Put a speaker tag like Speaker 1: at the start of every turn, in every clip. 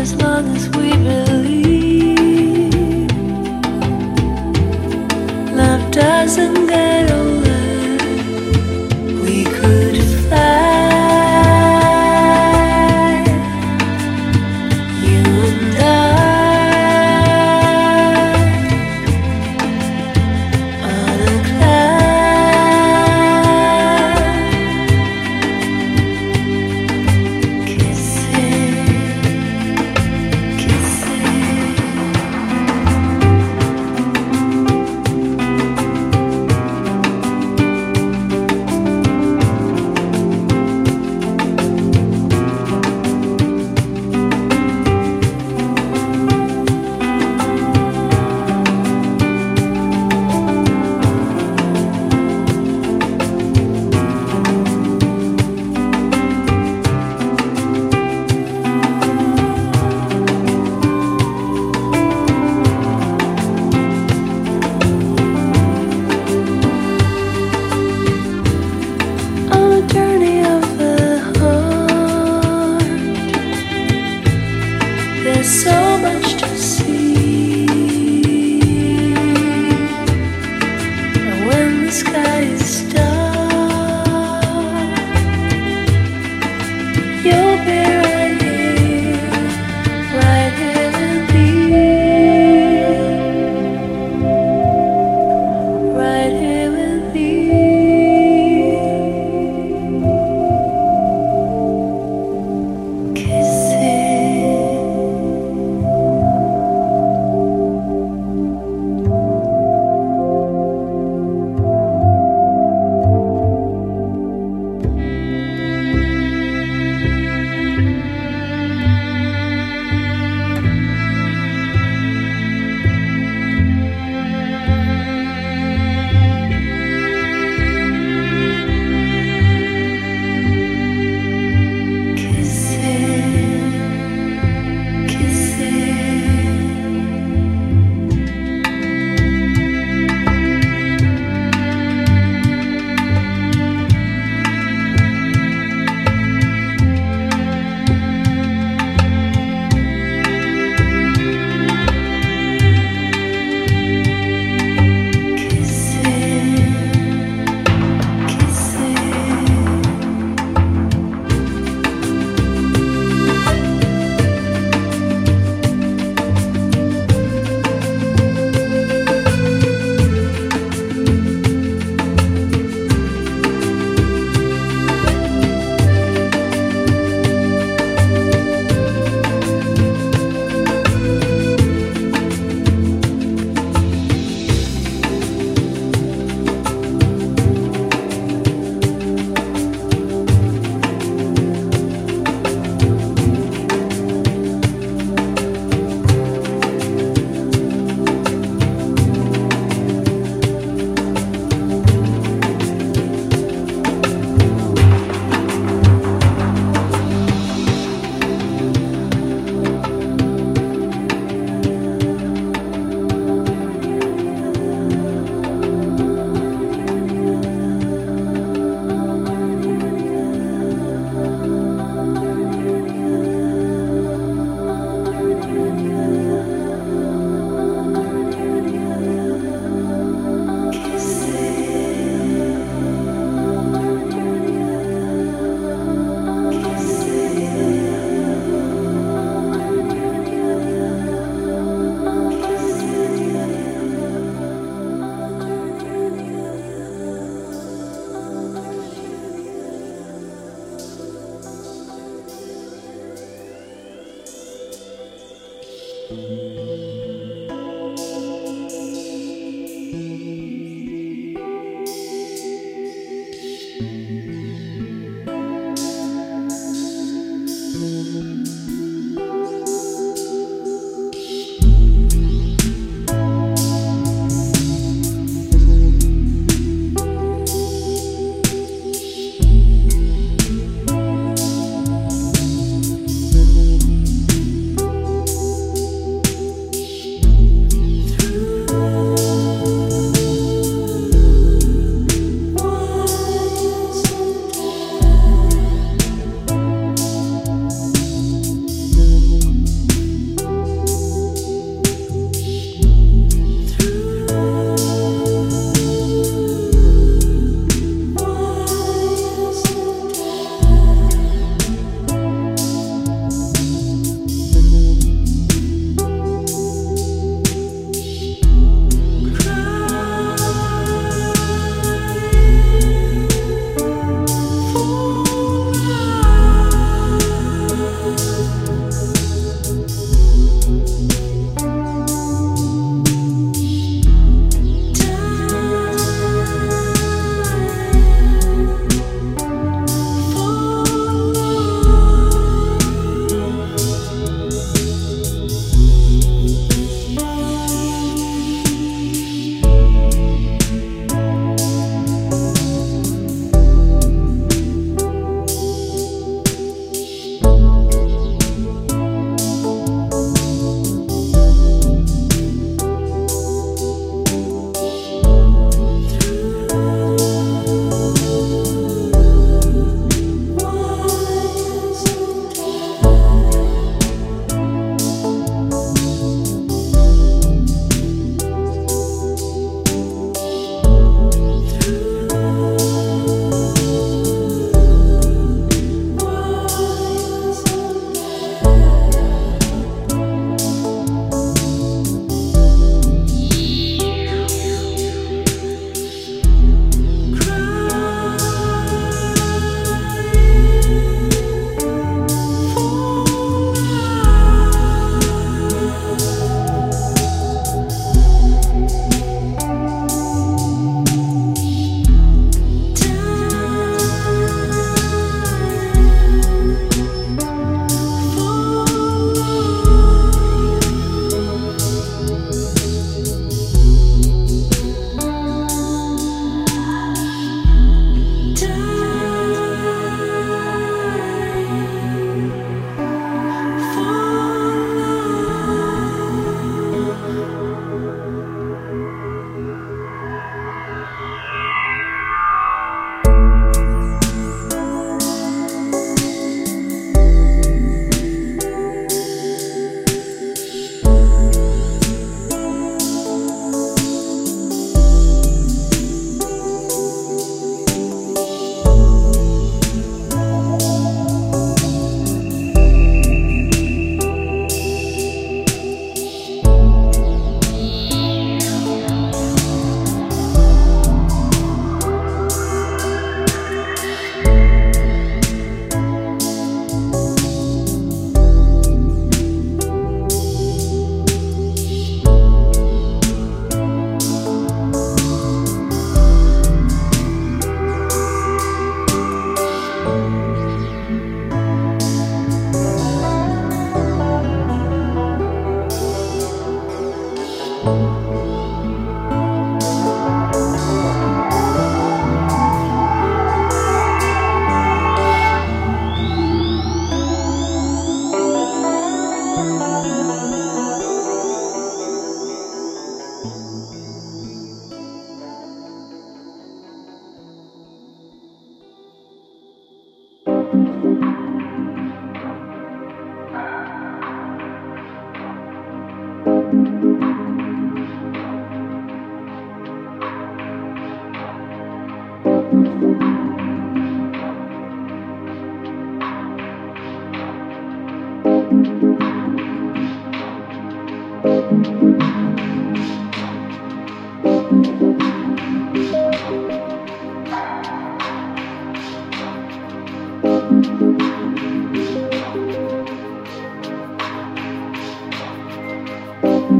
Speaker 1: as long as we believe, love doesn't.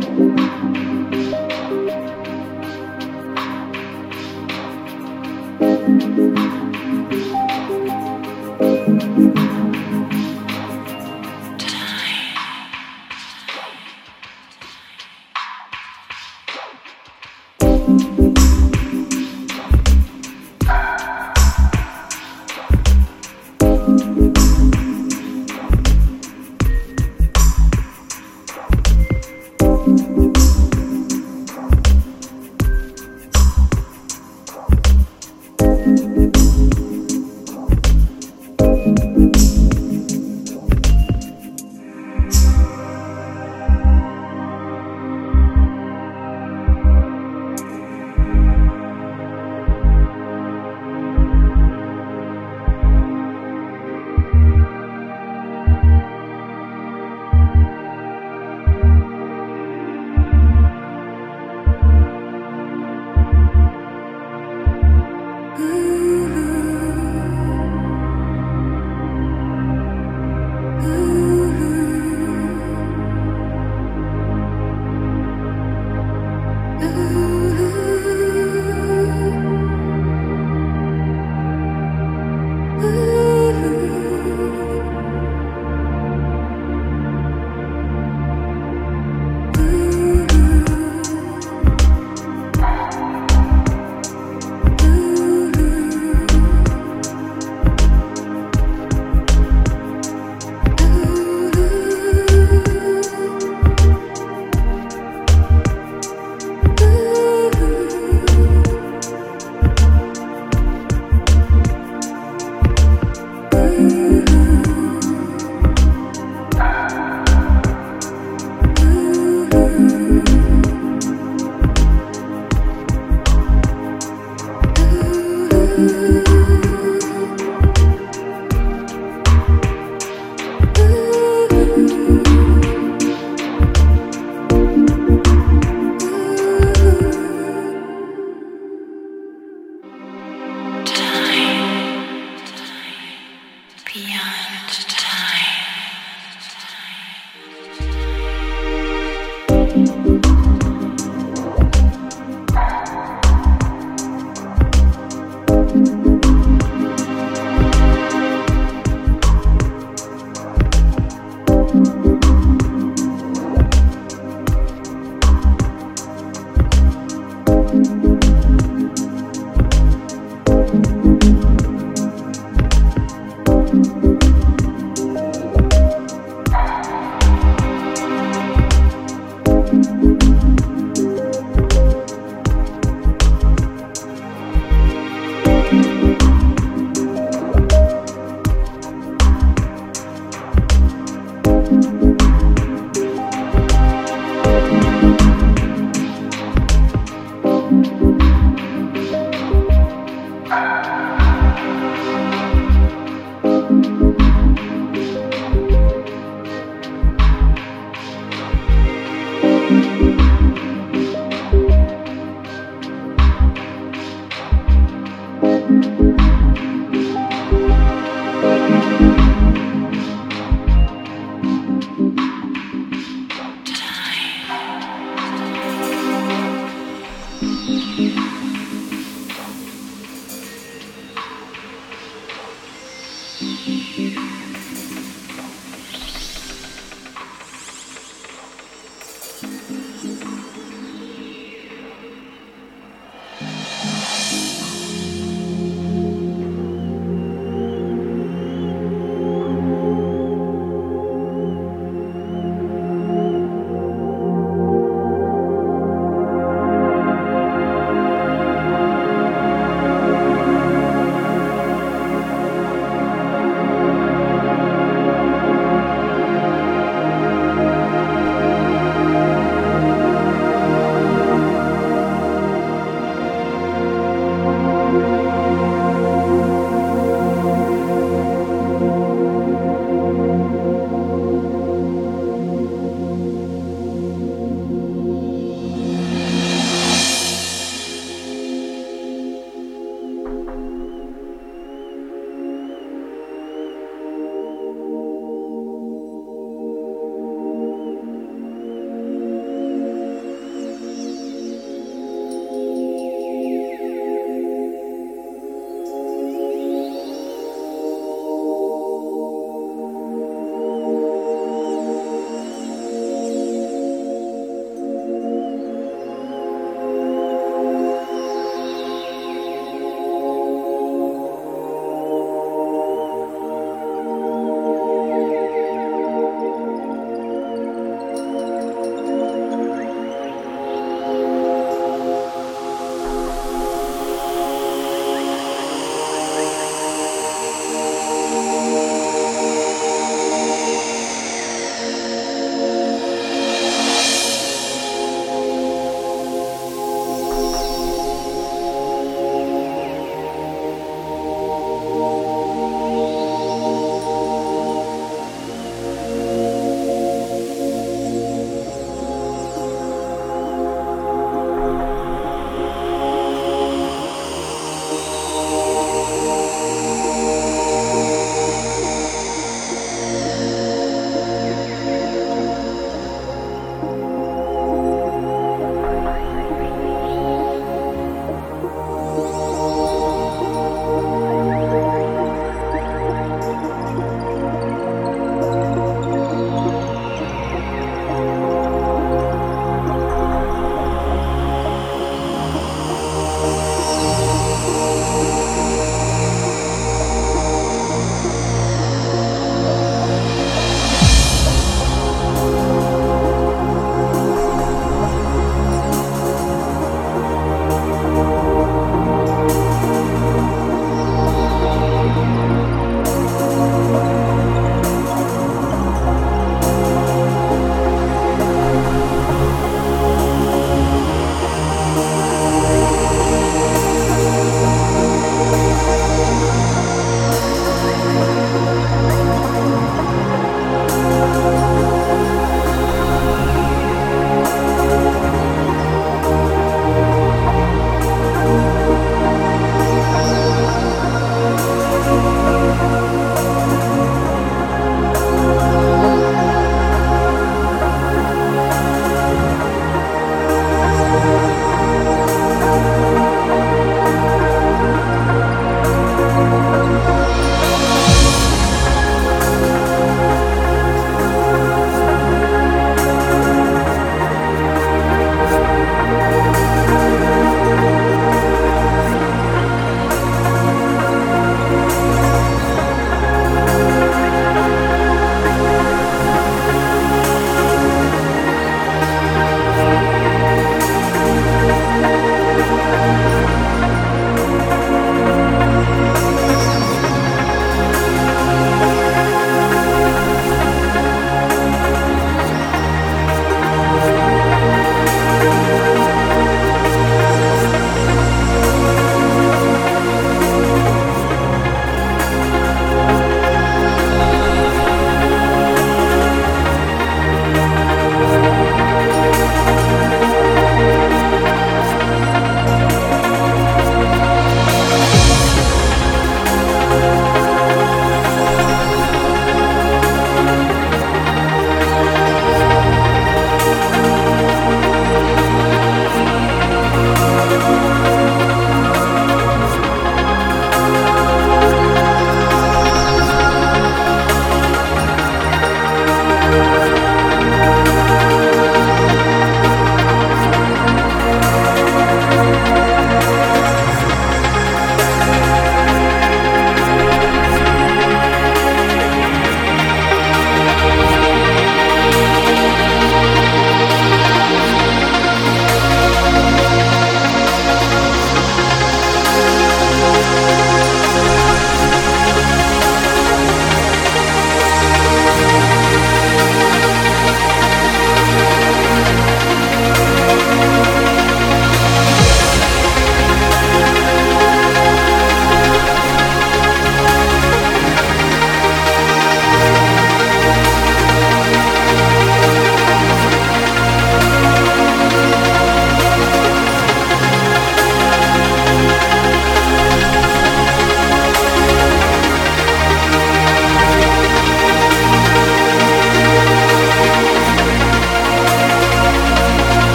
Speaker 1: thank you.